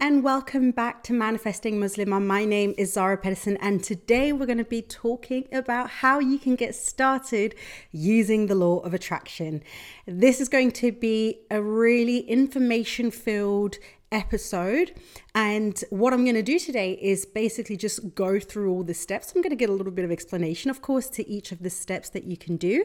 And welcome back to Manifesting Muslimah. Uh, my name is Zara Pedersen and today we're going to be talking about how you can get started using the law of attraction. This is going to be a really information filled episode and what I'm going to do today is basically just go through all the steps. I'm going to get a little bit of explanation of course to each of the steps that you can do,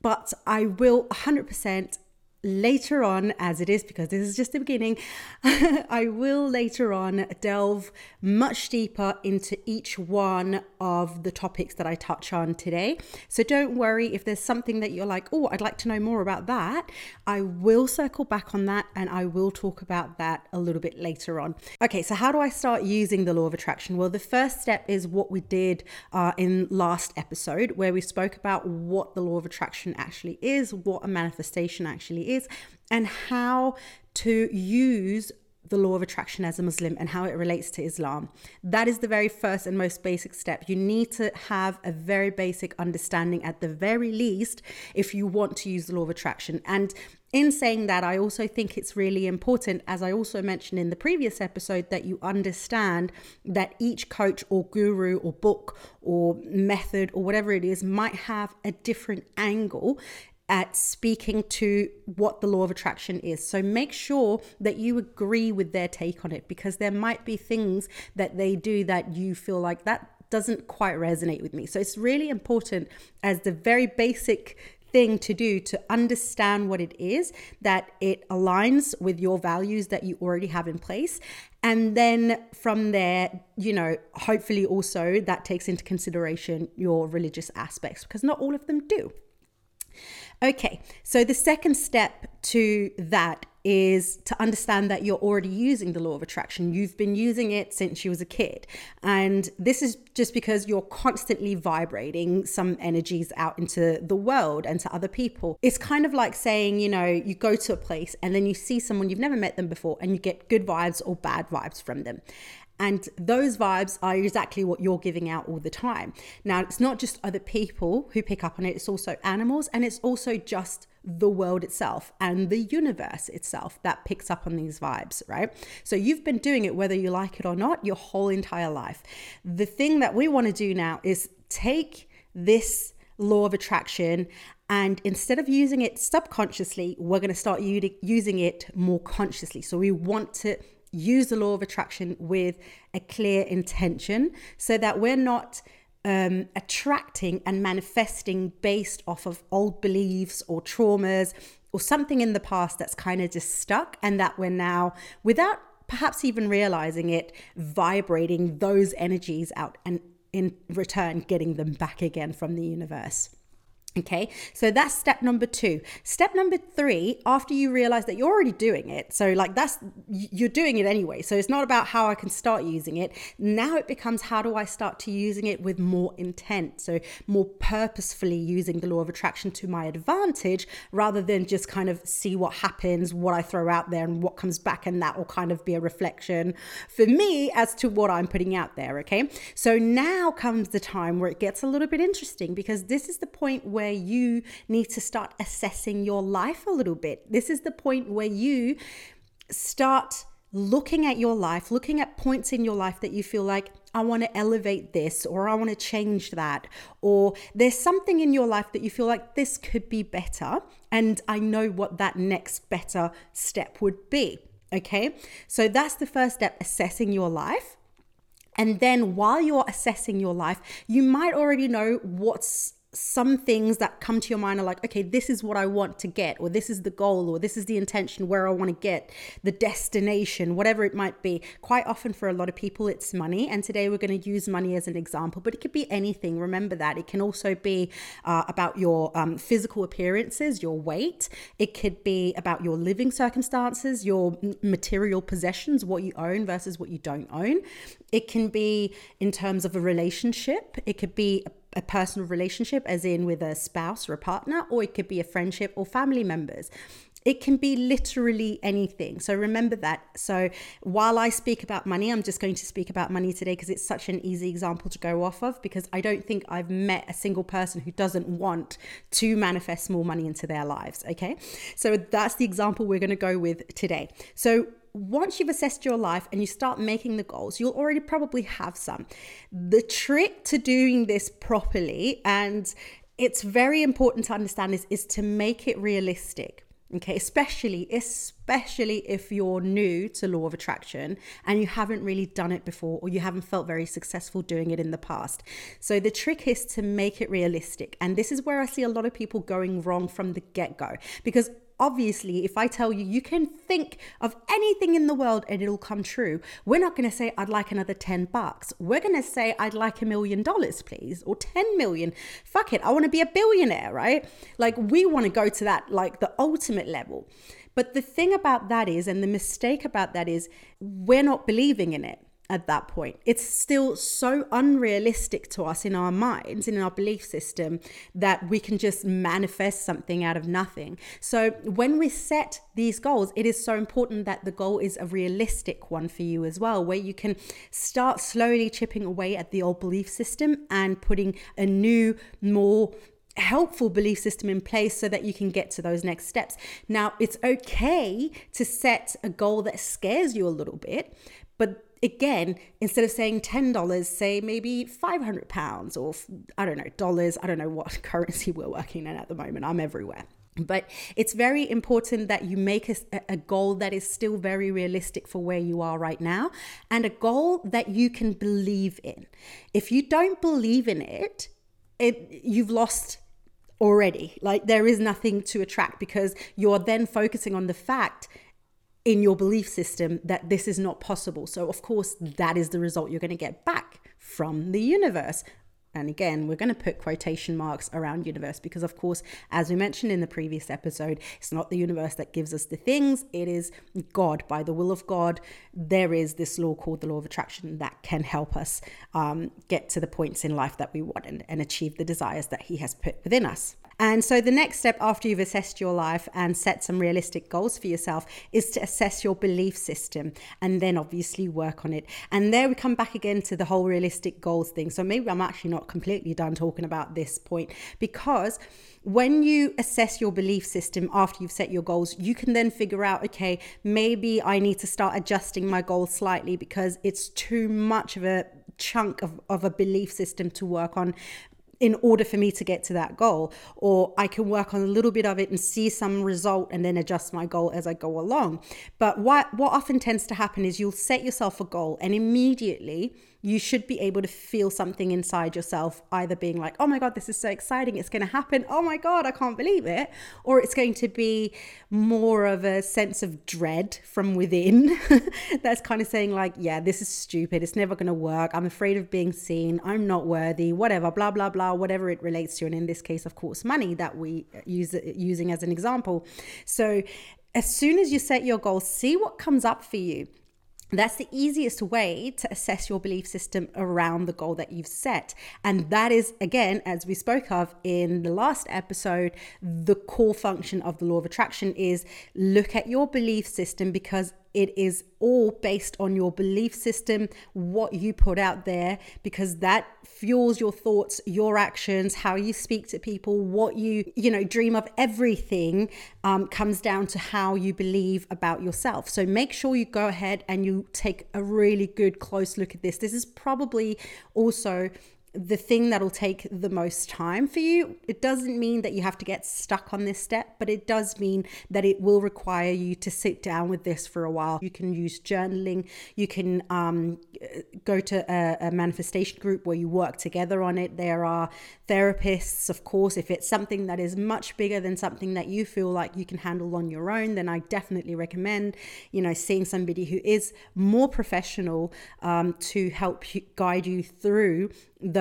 but I will 100% later on, as it is, because this is just the beginning, I will later on delve much deeper into each one of the topics that I touch on today. So don't worry if there's something that you're like, oh, I'd like to know more about that. I will circle back on that and I will talk about that a little bit later on. Okay, so how do I start using the law of attraction? Well, the first step is what we did uh, in last episode, where we spoke about what the law of attraction actually is, what a manifestation actually is is and how to use the law of attraction as a Muslim and how it relates to Islam. That is the very first and most basic step. You need to have a very basic understanding at the very least if you want to use the law of attraction. And in saying that, I also think it's really important, as I also mentioned in the previous episode, that you understand that each coach or guru or book or method or whatever it is might have a different angle at speaking to what the law of attraction is. So make sure that you agree with their take on it because there might be things that they do that you feel like that doesn't quite resonate with me. So it's really important as the very basic thing to do to understand what it is that it aligns with your values that you already have in place and then from there you know hopefully also that takes into consideration your religious aspects because not all of them do Okay, so the second step to that is to understand that you're already using the law of attraction. You've been using it since you was a kid. And this is just because you're constantly vibrating some energies out into the world and to other people. It's kind of like saying, you know, you go to a place and then you see someone you've never met them before and you get good vibes or bad vibes from them. And those vibes are exactly what you're giving out all the time. Now, it's not just other people who pick up on it, it's also animals, and it's also just the world itself and the universe itself that picks up on these vibes, right? So you've been doing it whether you like it or not your whole entire life. The thing that we want to do now is take this law of attraction and instead of using it subconsciously, we're going to start using it more consciously. So we want to use the law of attraction with a clear intention so that we're not um, attracting and manifesting based off of old beliefs or traumas or something in the past that's kind of just stuck and that we're now, without perhaps even realizing it, vibrating those energies out and in return getting them back again from the universe. Okay, so that's step number two. Step number three, after you realize that you're already doing it, so like that's you're doing it anyway. So it's not about how I can start using it. Now it becomes how do I start to using it with more intent, so more purposefully using the law of attraction to my advantage rather than just kind of see what happens, what I throw out there, and what comes back, and that will kind of be a reflection for me as to what I'm putting out there. Okay, so now comes the time where it gets a little bit interesting because this is the point where where you need to start assessing your life a little bit. This is the point where you start looking at your life, looking at points in your life that you feel like, I want to elevate this, or I want to change that, or there's something in your life that you feel like this could be better, and I know what that next better step would be. Okay, so that's the first step assessing your life. And then while you're assessing your life, you might already know what's some things that come to your mind are like, okay, this is what I want to get, or this is the goal, or this is the intention where I want to get, the destination, whatever it might be. Quite often for a lot of people, it's money. And today we're going to use money as an example, but it could be anything. Remember that. It can also be uh, about your um, physical appearances, your weight. It could be about your living circumstances, your material possessions, what you own versus what you don't own. It can be in terms of a relationship, it could be a personal relationship, as in with a spouse or a partner, or it could be a friendship or family members. It can be literally anything. So remember that. So while I speak about money, I'm just going to speak about money today because it's such an easy example to go off of because I don't think I've met a single person who doesn't want to manifest more money into their lives. Okay. So that's the example we're going to go with today. So once you've assessed your life and you start making the goals, you'll already probably have some. The trick to doing this properly, and it's very important to understand is, is to make it realistic okay especially especially if you're new to law of attraction and you haven't really done it before or you haven't felt very successful doing it in the past so the trick is to make it realistic and this is where i see a lot of people going wrong from the get-go because obviously, if I tell you you can think of anything in the world and it'll come true, we're not going to say, I'd like another 10 bucks. We're going to say, I'd like a million dollars, please, or 10 million. Fuck it. I want to be a billionaire, right? Like, we want to go to that, like the ultimate level. But the thing about that is, and the mistake about that is, we're not believing in it at that point. It's still so unrealistic to us in our minds, in our belief system, that we can just manifest something out of nothing. So, when we set these goals, it is so important that the goal is a realistic one for you as well, where you can start slowly chipping away at the old belief system and putting a new, more helpful belief system in place so that you can get to those next steps. Now, it's okay to set a goal that scares you a little bit, but again, instead of saying $10, say maybe 500 pounds or I don't know, dollars. I don't know what currency we're working in at the moment. I'm everywhere. But it's very important that you make a, a, goal that is still very realistic for where you are right now and a goal that you can believe in. If you don't believe in it, it you've lost already. Like there is nothing to attract because you're then focusing on the fact in your belief system that this is not possible. So, of course, that is the result you're going to get back from the universe. And again, we're going to put quotation marks around universe because, of course, as we mentioned in the previous episode, it's not the universe that gives us the things, it is God. By the will of God, there is this law called the law of attraction that can help us um, get to the points in life that we want and, and achieve the desires that He has put within us. And so the next step after you've assessed your life and set some realistic goals for yourself is to assess your belief system and then obviously work on it. And there we come back again to the whole realistic goals thing. So maybe I'm actually not completely done talking about this point because when you assess your belief system after you've set your goals, you can then figure out, okay, maybe I need to start adjusting my goals slightly because it's too much of a chunk of, of a belief system to work on in order for me to get to that goal. Or I can work on a little bit of it and see some result and then adjust my goal as I go along. But what, what often tends to happen is you'll set yourself a goal and immediately you should be able to feel something inside yourself, either being like, oh my God, this is so exciting, it's going to happen. Oh my God, I can't believe it. Or it's going to be more of a sense of dread from within that's kind of saying, like, yeah, this is stupid, it's never going to work. I'm afraid of being seen, I'm not worthy, whatever, blah, blah, blah, whatever it relates to. And in this case, of course, money that we uh, use uh, using as an example. So, as soon as you set your goal, see what comes up for you that's the easiest way to assess your belief system around the goal that you've set. And that is, again, as we spoke of in the last episode, the core function of the law of attraction is look at your belief system because it is all based on your belief system, what you put out there, because that fuels your thoughts, your actions, how you speak to people, what you, you know, dream of. Everything um, comes down to how you believe about yourself. So make sure you go ahead and you take a really good close look at this. This is probably also the thing that'll take the most time for you. It doesn't mean that you have to get stuck on this step, but it does mean that it will require you to sit down with this for a while. You can use journaling, you can um, go to a, a manifestation group where you work together on it. There are therapists, of course. If it's something that is much bigger than something that you feel like you can handle on your own, then I definitely recommend, you know, seeing somebody who is more professional um, to help you, guide you through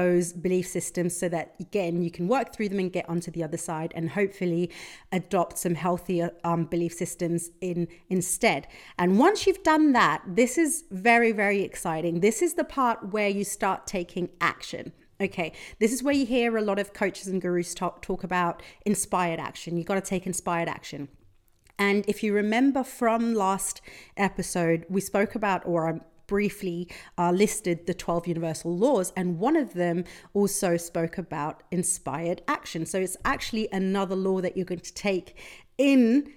those belief systems so that again you can work through them and get onto the other side and hopefully adopt some healthier um, belief systems in instead and once you've done that this is very very exciting this is the part where you start taking action Okay, this is where you hear a lot of coaches and gurus talk, talk about inspired action. You've got to take inspired action. And if you remember from last episode, we spoke about, or I'm briefly uh, listed the 12 universal laws, and one of them also spoke about inspired action. So it's actually another law that you're going to take in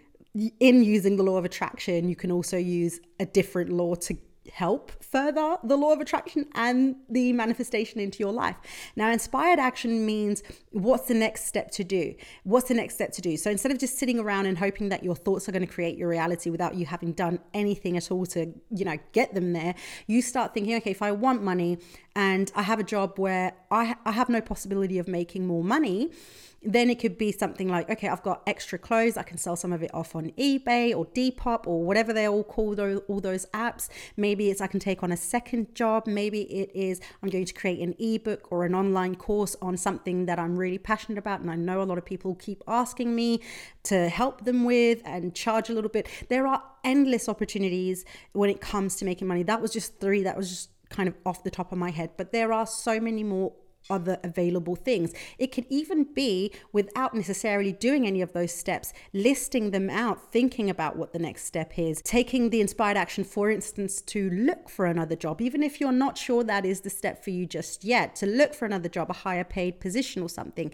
in using the law of attraction, you can also use a different law to help further the law of attraction and the manifestation into your life. Now, inspired action means what's the next step to do? What's the next step to do? So instead of just sitting around and hoping that your thoughts are going to create your reality without you having done anything at all to, you know, get them there, you start thinking, okay, if I want money and I have a job where I, I have no possibility of making more money, then it could be something like, okay, I've got extra clothes. I can sell some of it off on eBay or Depop or whatever they all call those, all those apps. Maybe it's I can take on a second job. Maybe it is I'm going to create an ebook or an online course on something that I'm really passionate about. And I know a lot of people keep asking me to help them with and charge a little bit. There are endless opportunities when it comes to making money. That was just three. That was just kind of off the top of my head. But there are so many more other available things. It could even be without necessarily doing any of those steps, listing them out, thinking about what the next step is, taking the inspired action, for instance, to look for another job, even if you're not sure that is the step for you just yet, to look for another job, a higher paid position or something.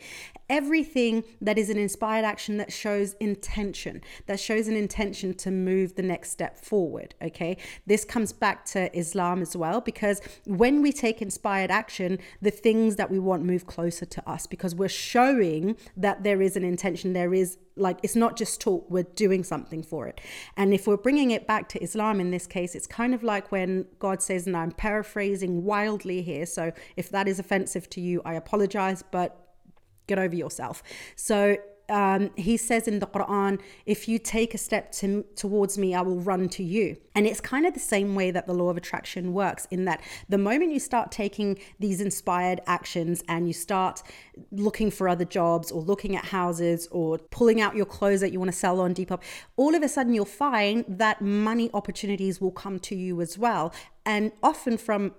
Everything that is an inspired action that shows intention, that shows an intention to move the next step forward. Okay. This comes back to Islam as well, because when we take inspired action, the things that we want move closer to us because we're showing that there is an intention, there is like it's not just talk we're doing something for it. And if we're bringing it back to islam in this case it's kind of like when god says and i'm paraphrasing wildly here so if that is offensive to you i apologize but get over yourself. So um, he says in the Quran, if you take a step to, towards me, I will run to you. And it's kind of the same way that the law of attraction works, in that the moment you start taking these inspired actions and you start looking for other jobs or looking at houses or pulling out your clothes that you want to sell on Depop, all of a sudden you'll find that money opportunities will come to you as well. And often from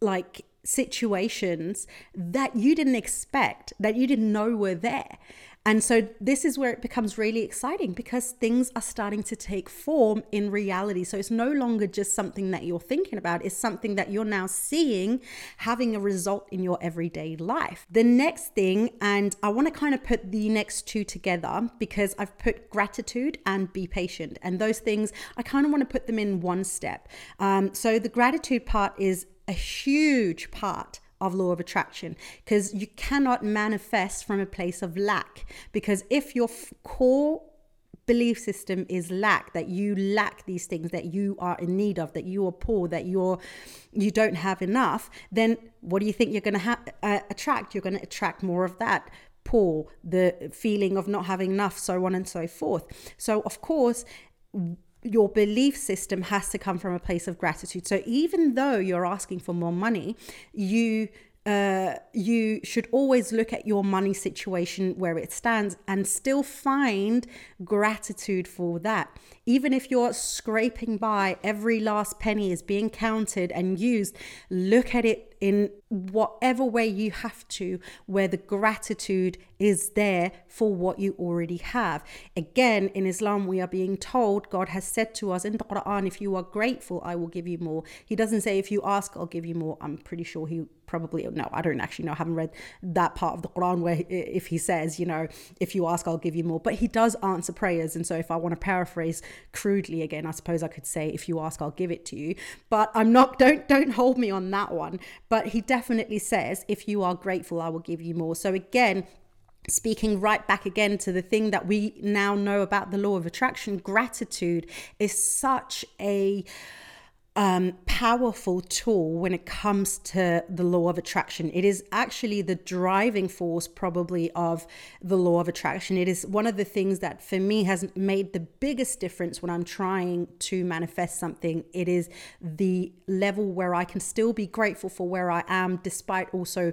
like situations that you didn't expect, that you didn't know were there. And so this is where it becomes really exciting because things are starting to take form in reality. So it's no longer just something that you're thinking about, it's something that you're now seeing having a result in your everyday life. The next thing, and I want to kind of put the next two together because I've put gratitude and be patient. And those things, I kind of want to put them in one step. Um, so the gratitude part is a huge part of law of attraction because you cannot manifest from a place of lack because if your f- core belief system is lack that you lack these things that you are in need of that you are poor that you're you don't have enough then what do you think you're going to ha- uh, attract? You're going to attract more of that poor the feeling of not having enough so on and so forth. So of course your belief system has to come from a place of gratitude. So even though you're asking for more money, you uh, you should always look at your money situation where it stands and still find gratitude for that. Even if you're scraping by, every last penny is being counted and used, look at it in whatever way you have to, where the gratitude is there for what you already have. Again, in Islam, we are being told, God has said to us in the Quran, if you are grateful, I will give you more. He doesn't say, if you ask, I'll give you more. I'm pretty sure he probably, no, I don't actually know, I haven't read that part of the Quran where if he says, you know, if you ask, I'll give you more. But he does answer prayers. And so if I want to paraphrase crudely again, I suppose I could say, if you ask, I'll give it to you. But I'm not, don't, don't hold me on that one. But he definitely says, if you are grateful, I will give you more. So again, speaking right back again to the thing that we now know about the law of attraction, gratitude is such a um, powerful tool when it comes to the law of attraction. It is actually the driving force, probably, of the law of attraction. It is one of the things that, for me, has made the biggest difference when I'm trying to manifest something. It is the level where I can still be grateful for where I am, despite also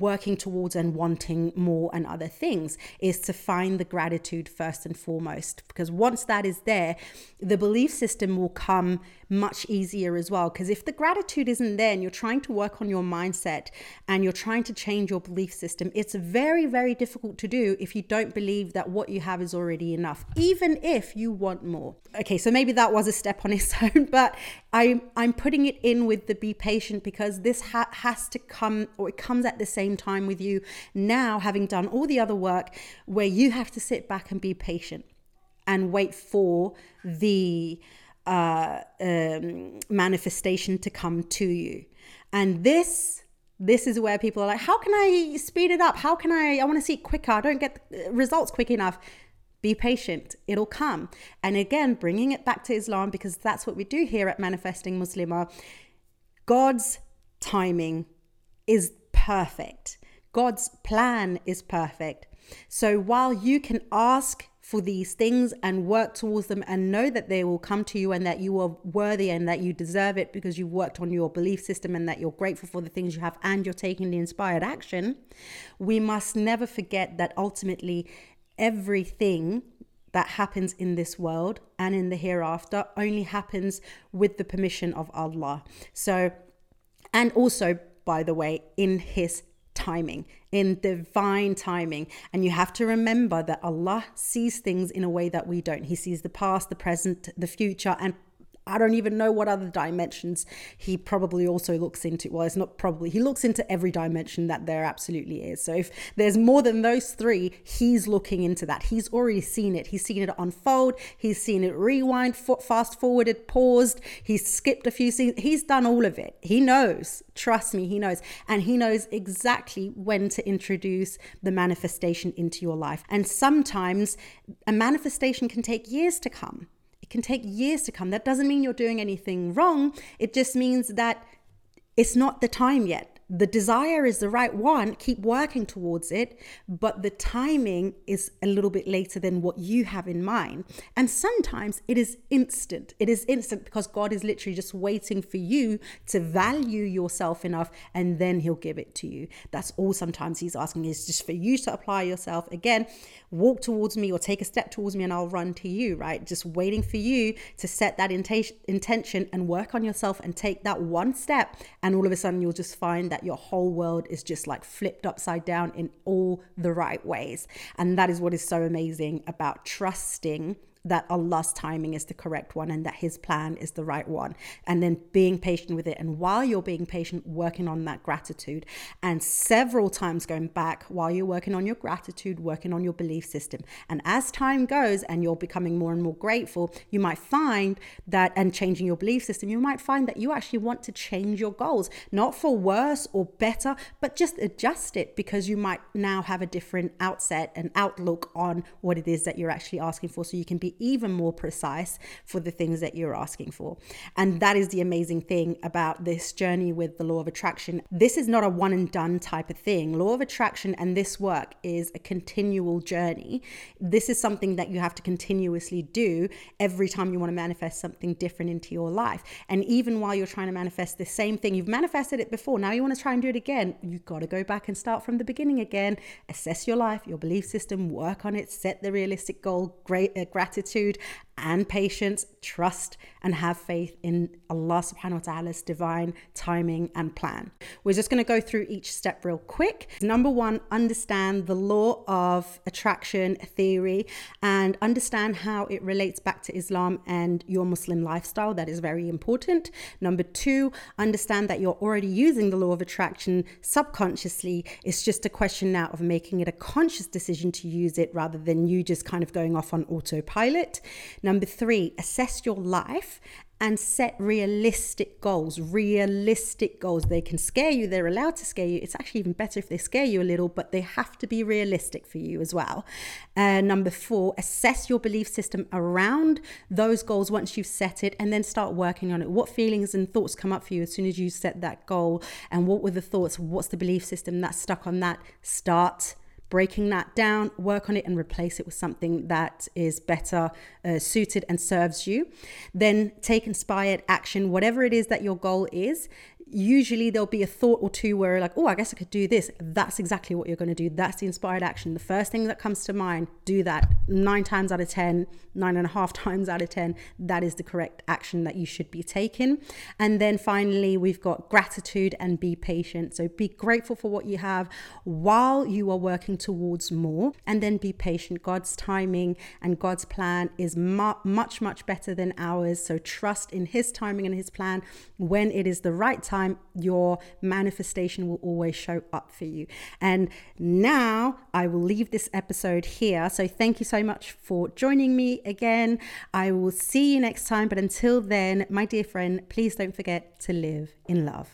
working towards and wanting more and other things is to find the gratitude first and foremost because once that is there the belief system will come much easier as well. Because if the gratitude isn't there and you're trying to work on your mindset and you're trying to change your belief system it's very very difficult to do if you don't believe that what you have is already enough even if you want more. Okay so maybe that was a step on its own but i'm i'm putting it in with the be patient because this ha- has to come or it comes at the same same time with you now having done all the other work where you have to sit back and be patient and wait for the uh, um, manifestation to come to you. And this this is where people are like, how can I speed it up? How can I? I want to see it quicker. I don't get results quick enough. Be patient, it'll come. And again, bringing it back to Islam because that's what we do here at Manifesting Muslimah. God's timing is perfect, God's plan is perfect. So while you can ask for these things and work towards them and know that they will come to you and that you are worthy and that you deserve it because you've worked on your belief system and that you're grateful for the things you have and you're taking the inspired action, we must never forget that ultimately everything that happens in this world and in the hereafter only happens with the permission of Allah. So, and also, by the way, in His timing, in divine timing. And you have to remember that Allah sees things in a way that we don't. He sees the past, the present, the future, and I don't even know what other dimensions he probably also looks into. Well, it's not probably, he looks into every dimension that there absolutely is. So if there's more than those three, he's looking into that. He's already seen it. He's seen it unfold. He's seen it rewind, fast forwarded, paused. He's skipped a few scenes. He's done all of it. He knows. Trust me, he knows. And he knows exactly when to introduce the manifestation into your life. And sometimes a manifestation can take years to come can take years to come. That doesn't mean you're doing anything wrong. It just means that it's not the time yet the desire is the right one, keep working towards it, but the timing is a little bit later than what you have in mind. And sometimes it is instant. It is instant because God is literally just waiting for you to value yourself enough and then He'll give it to you. That's all sometimes He's asking is just for you to apply yourself. Again, walk towards me or take a step towards me and I'll run to you, right? Just waiting for you to set that intention and work on yourself and take that one step. And all of a sudden, you'll just find that your whole world is just like flipped upside down in all the right ways. And that is what is so amazing about trusting that Allah's timing is the correct one and that His plan is the right one. And then being patient with it. And while you're being patient, working on that gratitude. And several times going back while you're working on your gratitude, working on your belief system. And as time goes and you're becoming more and more grateful, you might find that, and changing your belief system, you might find that you actually want to change your goals, not for worse or better, but just adjust it because you might now have a different outset and outlook on what it is that you're actually asking for. So you can be even more precise for the things that you're asking for. And that is the amazing thing about this journey with the law of attraction. This is not a one and done type of thing. Law of attraction and this work is a continual journey. This is something that you have to continuously do every time you want to manifest something different into your life. And even while you're trying to manifest the same thing, you've manifested it before, now you want to try and do it again. You've got to go back and start from the beginning again, assess your life, your belief system, work on it, set the realistic goal, great uh, gratitude gratitude and patience, trust, and have faith in Allah subhanahu wa ta'ala's divine timing and plan. We're just going to go through each step real quick. Number one, understand the law of attraction theory and understand how it relates back to Islam and your Muslim lifestyle. That is very important. Number two, understand that you're already using the law of attraction subconsciously. It's just a question now of making it a conscious decision to use it rather than you just kind of going off on autopilot. It number three, assess your life and set realistic goals. Realistic goals. They can scare you, they're allowed to scare you. It's actually even better if they scare you a little, but they have to be realistic for you as well. Uh, number four, assess your belief system around those goals once you've set it and then start working on it. What feelings and thoughts come up for you as soon as you set that goal? And what were the thoughts? What's the belief system that's stuck on that? Start breaking that down, work on it, and replace it with something that is better uh, suited and serves you. Then take inspired action, whatever it is that your goal is usually there'll be a thought or two where like oh i guess i could do this. That's exactly what you're going to do. That's the inspired action. The first thing that comes to mind do that. Nine times out of ten nine and a half times out of ten that is the correct action that you should be taking. And then finally we've got gratitude and be patient. So be grateful for what you have while you are working towards more and then be patient. God's timing and god's plan is mu- much much better than ours. So trust in his timing and his plan. When it is the right time time, your manifestation will always show up for you. And now I will leave this episode here. So thank you so much for joining me again. I will see you next time. But until then, my dear friend, please don't forget to live in love.